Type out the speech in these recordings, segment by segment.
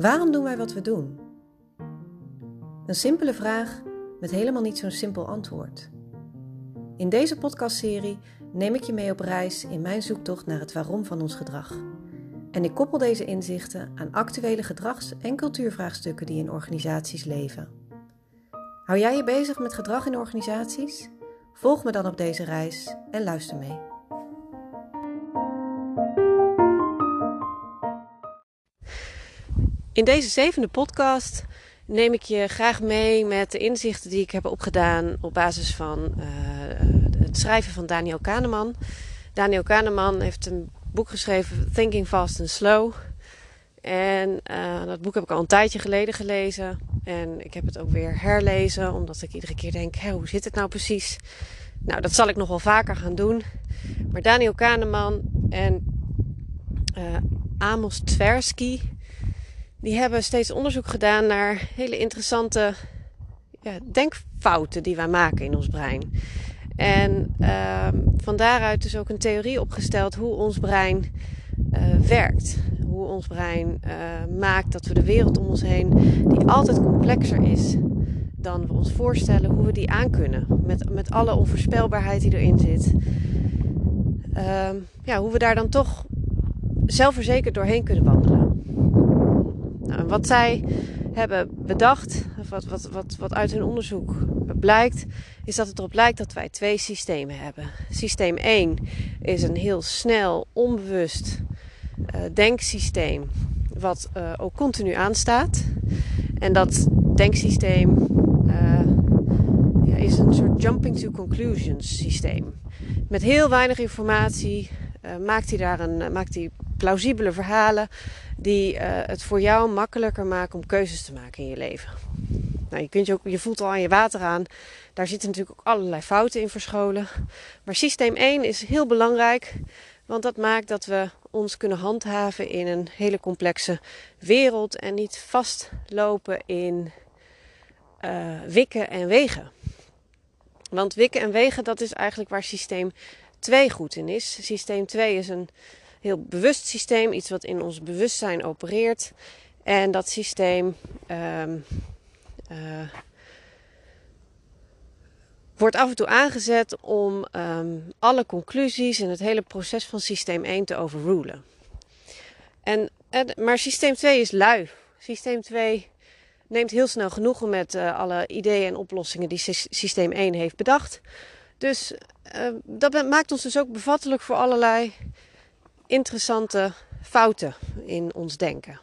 Waarom doen wij wat we doen? Een simpele vraag met helemaal niet zo'n simpel antwoord. In deze podcastserie neem ik je mee op reis in mijn zoektocht naar het waarom van ons gedrag. En ik koppel deze inzichten aan actuele gedrags- en cultuurvraagstukken die in organisaties leven. Hou jij je bezig met gedrag in organisaties? Volg me dan op deze reis en luister mee. In deze zevende podcast neem ik je graag mee met de inzichten die ik heb opgedaan op basis van uh, het schrijven van Daniel Kahneman. Daniel Kahneman heeft een boek geschreven, Thinking Fast and Slow. En uh, dat boek heb ik al een tijdje geleden gelezen. En ik heb het ook weer herlezen, omdat ik iedere keer denk: hoe zit het nou precies? Nou, dat zal ik nog wel vaker gaan doen. Maar Daniel Kahneman en uh, Amos Tversky, die hebben steeds onderzoek gedaan naar hele interessante ja, denkfouten die wij maken in ons brein. En uh, van daaruit dus ook een theorie opgesteld hoe ons brein uh, werkt. Hoe ons brein uh, maakt dat we de wereld om ons heen, die altijd complexer is dan we ons voorstellen, hoe we die aankunnen. Met, met alle onvoorspelbaarheid die erin zit. Uh, ja, hoe we daar dan toch zelfverzekerd doorheen kunnen wandelen. Nou, wat zij hebben bedacht, wat, wat, wat, wat uit hun onderzoek blijkt, is dat het erop lijkt dat wij twee systemen hebben. Systeem 1 is een heel snel, onbewust uh, denksysteem, wat uh, ook continu aanstaat. En dat denksysteem uh, ja, is een soort jumping to conclusions systeem. Met heel weinig informatie maakt hij daar een, maakt hij plausibele verhalen die uh, het voor jou makkelijker maken om keuzes te maken in je leven. Nou, je, kunt je, ook, je voelt al aan je water aan. Daar zitten natuurlijk ook allerlei fouten in verscholen. Maar systeem 1 is heel belangrijk. Want dat maakt dat we ons kunnen handhaven in een hele complexe wereld. En niet vastlopen in uh, wikken en wegen. Want wikken en wegen, dat is eigenlijk waar systeem 2 goed in is. Systeem 2 is een heel bewust systeem, iets wat in ons bewustzijn opereert. En dat systeem um, uh, wordt af en toe aangezet om um, alle conclusies en het hele proces van systeem 1 te overrulen. En, maar systeem 2 is lui. Systeem 2 neemt heel snel genoegen met uh, alle ideeën en oplossingen die systeem 1 heeft bedacht. Dus uh, dat maakt ons dus ook bevattelijk voor allerlei interessante fouten in ons denken.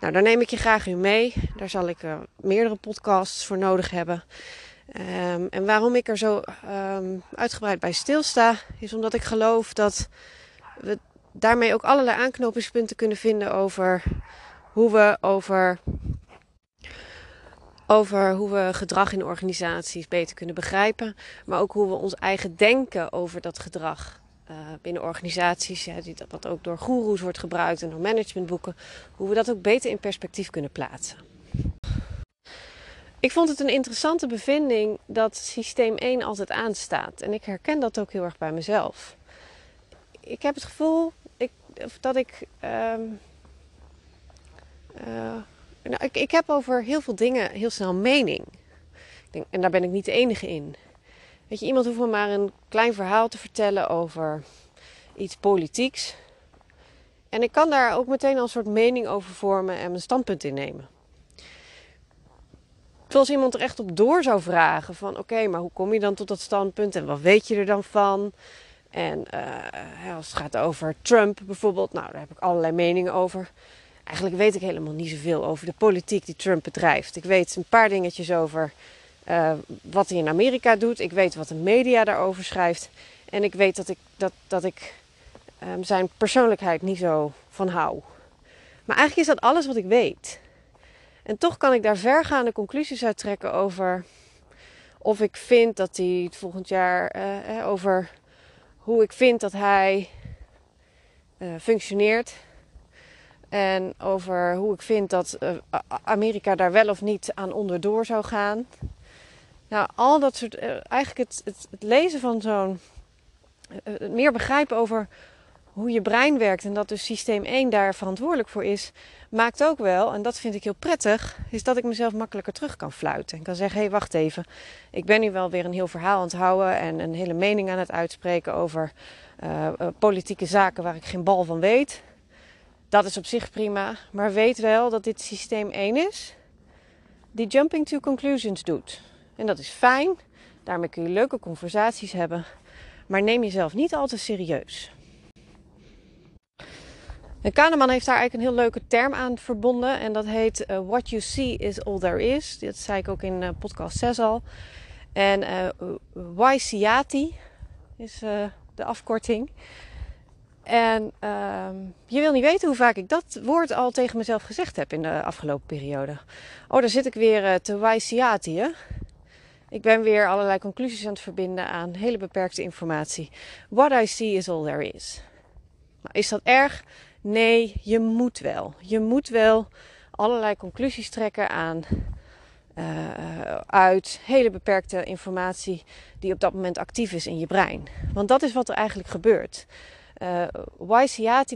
Nou, daar neem ik je graag in mee. Daar zal ik uh, meerdere podcasts voor nodig hebben. Um, en waarom ik er zo um, uitgebreid bij stilsta, is omdat ik geloof dat we daarmee ook allerlei aanknopingspunten kunnen vinden over hoe we over, over hoe we gedrag in organisaties beter kunnen begrijpen, maar ook hoe we ons eigen denken over dat gedrag uh, binnen organisaties, ja, die, wat ook door goeroes wordt gebruikt en door managementboeken, hoe we dat ook beter in perspectief kunnen plaatsen. Ik vond het een interessante bevinding dat systeem 1 altijd aanstaat. En ik herken dat ook heel erg bij mezelf. Ik heb het gevoel ik, dat ik, um, uh, nou, ik. Ik heb over heel veel dingen heel snel mening. En daar ben ik niet de enige in. Weet je, iemand hoeft me maar een klein verhaal te vertellen over iets politieks. En ik kan daar ook meteen al een soort mening over vormen en mijn standpunt innemen. Terwijl als iemand er echt op door zou vragen van oké, maar hoe kom je dan tot dat standpunt en wat weet je er dan van? En uh, als het gaat over Trump bijvoorbeeld, nou daar heb ik allerlei meningen over. Eigenlijk weet ik helemaal niet zoveel over de politiek die Trump bedrijft. Ik weet een paar dingetjes over uh, wat hij in Amerika doet. Ik weet wat de media daarover schrijft. En ik weet dat ik, dat, dat ik um, zijn persoonlijkheid niet zo van hou. Maar eigenlijk is dat alles wat ik weet. En toch kan ik daar vergaande conclusies uit trekken over of ik vind dat hij het volgend jaar uh, over hoe ik vind dat hij functioneert. En over hoe ik vind dat Amerika daar wel of niet aan onderdoor zou gaan. Nou, al dat soort. eigenlijk het, het, lezen van zo'n. het meer begrijpen over hoe je brein werkt en dat dus systeem 1 daar verantwoordelijk voor is, maakt ook wel, en dat vind ik heel prettig, is dat ik mezelf makkelijker terug kan fluiten. En kan zeggen, hé hey, wacht even, ik ben nu wel weer een heel verhaal aan het houden en een hele mening aan het uitspreken over uh, politieke zaken waar ik geen bal van weet. Dat is op zich prima, maar weet wel dat dit systeem 1 is die jumping to conclusions doet. En dat is fijn, daarmee kun je leuke conversaties hebben, maar neem jezelf niet al te serieus. En Kahneman heeft daar eigenlijk een heel leuke term aan verbonden. En dat heet uh, What you see is all there is. Dat zei ik ook in uh, podcast 6 al. En uh, is de afkorting. En ehm, je wil niet weten hoe vaak ik dat woord al tegen mezelf gezegd heb in de afgelopen periode. Oh, daar zit ik weer te YCAT'en. Ik ben weer allerlei conclusies aan het verbinden aan hele beperkte informatie. What I see is all there is. Is dat erg? Nee, je moet wel. Je moet wel allerlei conclusies trekken aan uh, uit hele beperkte informatie die op dat moment actief is in je brein. Want dat is wat er eigenlijk gebeurt. Uh,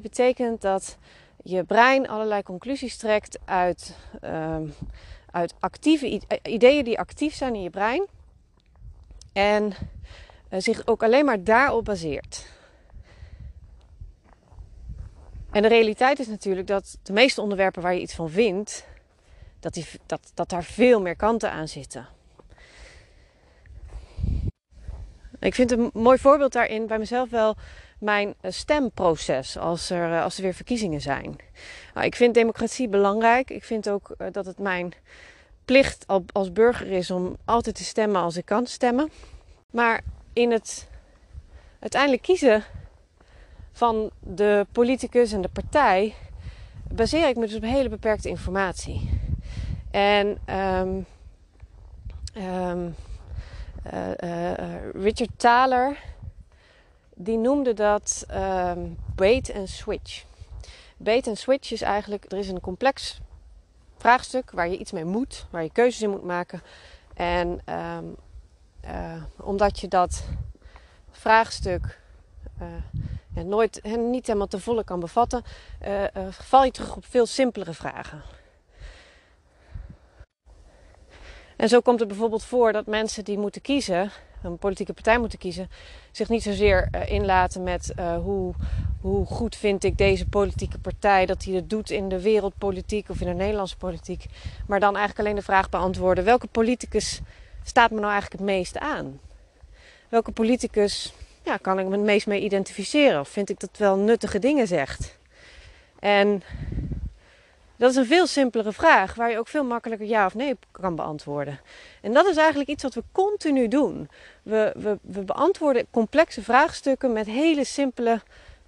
betekent dat je brein allerlei conclusies trekt uit, uh, uit actieve ideeën die actief zijn in je brein. En zich ook alleen maar daarop baseert. En de realiteit is natuurlijk dat de meeste onderwerpen waar je iets van vindt, dat, die, dat, dat daar veel meer kanten aan zitten. Ik vind een mooi voorbeeld daarin bij mezelf wel mijn eh, stemproces als er, eh, als er weer verkiezingen zijn. Nou, ik vind democratie belangrijk. Ik vind ook eh, dat het mijn plicht als burger is om altijd te stemmen als ik kan stemmen. Maar in het uiteindelijk kiezen van de politicus en de partij baseer ik me dus op hele beperkte informatie. En uh, uh, Richard Thaler die noemde dat um, bait and switch. Bait and switch is eigenlijk, er is een complex vraagstuk waar je iets mee moet, waar je keuzes in moet maken. En uh, omdat je dat vraagstuk nooit, en niet helemaal te volle kan bevatten, uh, val je terug op veel simpelere vragen. En zo komt het bijvoorbeeld voor dat mensen die moeten kiezen, een politieke partij moeten kiezen, zich niet zozeer uh, inlaten met hoe, hoe goed vind ik deze politieke partij dat hij het doet in de wereldpolitiek of in de Nederlandse politiek, maar dan eigenlijk alleen de vraag beantwoorden: welke politicus staat me nou eigenlijk het meeste aan? Welke politicus ja, kan ik me het meest mee identificeren? Of vind ik dat wel nuttige dingen zegt? En dat is een veel simpelere vraag, waar je ook veel makkelijker ja of nee kan beantwoorden. En dat is eigenlijk iets wat we continu doen. We, we, we beantwoorden complexe vraagstukken met hele simpele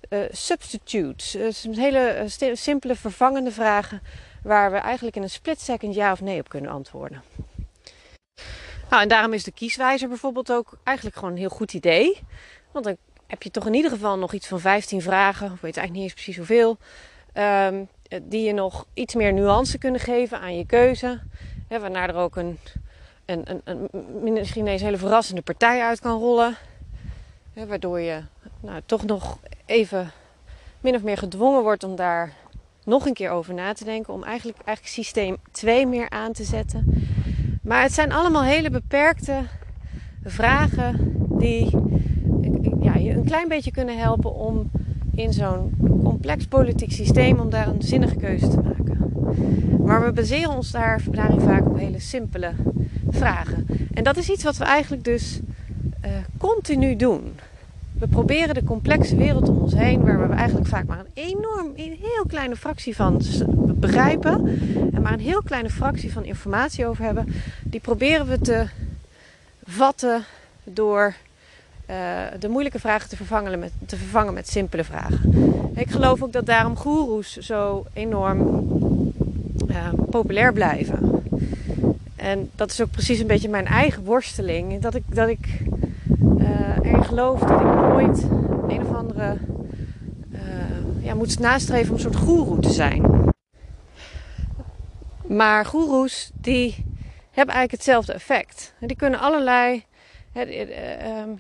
uh, substitutes. Dus hele uh, simpele vervangende vragen, waar we eigenlijk in een split second ja of nee op kunnen antwoorden. Nou, en daarom is de kieswijzer bijvoorbeeld ook eigenlijk gewoon een heel goed idee. Want dan heb je toch in ieder geval nog iets van 15 vragen, ik weet eigenlijk niet eens precies hoeveel, um, die je nog iets meer nuance kunnen geven aan je keuze. Hè, waarna er ook een, een, een, een, misschien een hele verrassende partij uit kan rollen. Hè, waardoor je nou, toch nog even min of meer gedwongen wordt om daar nog een keer over na te denken. Om eigenlijk, eigenlijk systeem 2 meer aan te zetten. Maar het zijn allemaal hele beperkte vragen die ja, je een klein beetje kunnen helpen om in zo'n complex politiek systeem om daar een zinnige keuze te maken. Maar we baseren ons daar, daarin vaak op hele simpele vragen. En dat is iets wat we eigenlijk dus uh, continu doen. We proberen de complexe wereld om ons heen, waar we eigenlijk vaak maar een enorm, een heel kleine fractie van begrijpen en maar een heel kleine fractie van informatie over hebben, die proberen we te vatten door uh, de moeilijke vragen te vervangen, met, te vervangen met simpele vragen. Ik geloof ook dat daarom goeroes zo enorm uh, populair blijven. En dat is ook precies een beetje mijn eigen worsteling. Dat ik, dat ik uh, erin geloof dat ik nooit een of andere ja, moet nastreven om een soort goeroe te zijn. Maar goeroes die hebben eigenlijk hetzelfde effect. Die kunnen allerlei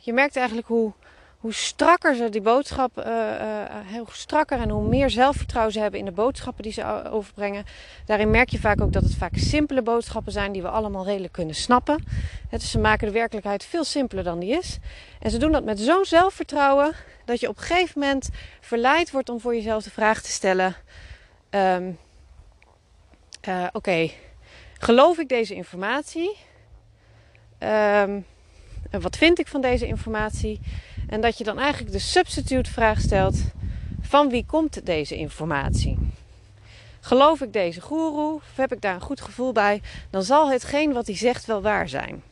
je merkt eigenlijk hoe, hoe strakker ze die boodschap, uh, strakker en hoe meer zelfvertrouwen ze hebben in de boodschappen die ze overbrengen. Daarin merk je vaak ook dat het vaak simpele boodschappen zijn die we allemaal redelijk kunnen snappen. dus ze maken de werkelijkheid veel simpeler dan die is. En ze doen dat met zo'n zelfvertrouwen dat je op een gegeven moment verleid wordt om voor jezelf de vraag te stellen: um, Oké, geloof ik deze informatie? Um, wat vind ik van deze informatie? En dat je dan eigenlijk de substitute vraag stelt: van wie komt deze informatie? Geloof ik deze goeroe of heb ik daar een goed gevoel bij, dan zal hetgeen wat hij zegt wel waar zijn.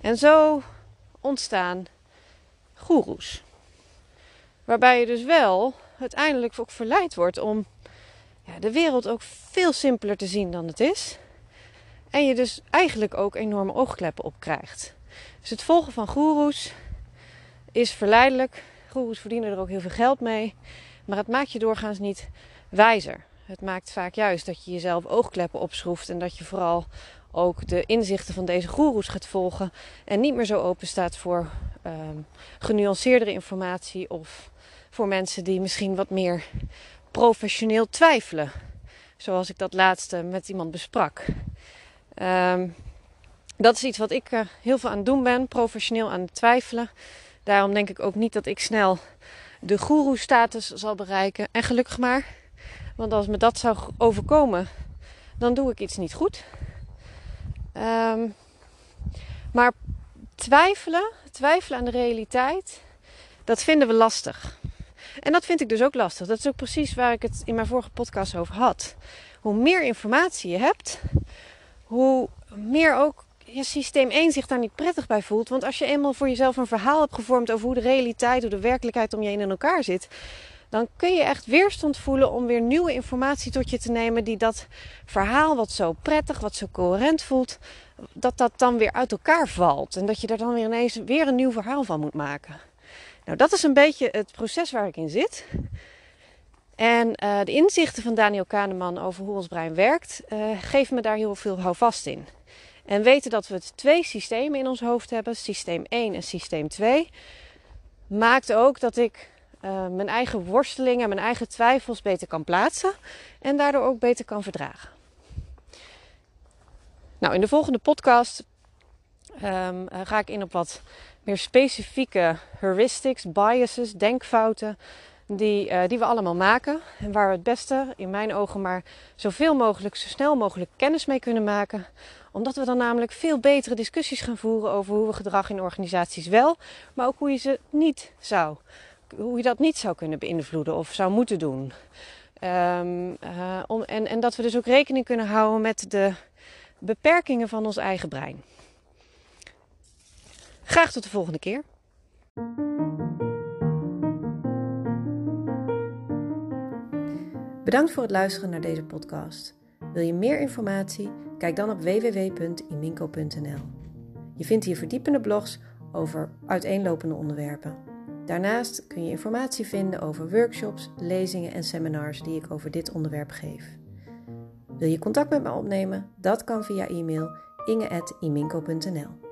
En zo ontstaan goeroes. Waarbij je dus wel uiteindelijk ook verleid wordt om ja, de wereld ook veel simpeler te zien dan het is. En je dus eigenlijk ook enorme oogkleppen op krijgt. Dus het volgen van goeroes is verleidelijk. Goeroes verdienen er ook heel veel geld mee. Maar het maakt je doorgaans niet wijzer. Het maakt vaak juist dat je jezelf oogkleppen opschroeft. En dat je vooral ook de inzichten van deze goeroes gaat volgen. En niet meer zo open staat voor um, genuanceerdere informatie. Of voor mensen die misschien wat meer professioneel twijfelen. Zoals ik dat laatste met iemand besprak. Um, dat is iets wat ik uh, heel veel aan het doen ben, professioneel aan het twijfelen. Daarom denk ik ook niet dat ik snel de guru-status zal bereiken. En gelukkig maar, want als me dat zou overkomen, dan doe ik iets niet goed. Um, maar twijfelen, twijfelen aan de realiteit, dat vinden we lastig. En dat vind ik dus ook lastig. Dat is ook precies waar ik het in mijn vorige podcast over had. Hoe meer informatie je hebt, hoe meer ook je systeem 1 zich daar niet prettig bij voelt. Want als je eenmaal voor jezelf een verhaal hebt gevormd over hoe de realiteit, hoe de werkelijkheid om je heen in elkaar zit, dan kun je echt weerstand voelen om weer nieuwe informatie tot je te nemen die dat verhaal wat zo prettig, wat zo coherent voelt, dat dat dan weer uit elkaar valt. En dat je er dan weer ineens weer een nieuw verhaal van moet maken. Nou, dat is een beetje het proces waar ik in zit. En uh, de inzichten van Daniel Kahneman over hoe ons brein werkt, uh, geven me daar heel veel houvast in. En weten dat we twee systemen in ons hoofd hebben, systeem 1 en systeem 2, maakt ook dat ik uh, mijn eigen worstelingen en mijn eigen twijfels beter kan plaatsen en daardoor ook beter kan verdragen. Nou, in de volgende podcast um, ga ik in op wat meer specifieke heuristics, biases, denkfouten die, uh, die we allemaal maken. En waar we het beste, in mijn ogen, maar zoveel mogelijk, zo snel mogelijk kennis mee kunnen maken. Omdat we dan namelijk veel betere discussies gaan voeren over hoe we gedrag in organisaties wel, maar ook hoe je ze niet zou, hoe je dat niet zou kunnen beïnvloeden of zou moeten doen. Uh, om, en, en dat we dus ook rekening kunnen houden met de beperkingen van ons eigen brein. Graag tot de volgende keer. Bedankt voor het luisteren naar deze podcast. Wil je meer informatie? Kijk dan op www.iminco.nl. Je vindt hier verdiepende blogs over uiteenlopende onderwerpen. Daarnaast kun je informatie vinden over workshops, lezingen en seminars die ik over dit onderwerp geef. Wil je contact met me opnemen? Dat kan via e-mail inge.iminco.nl.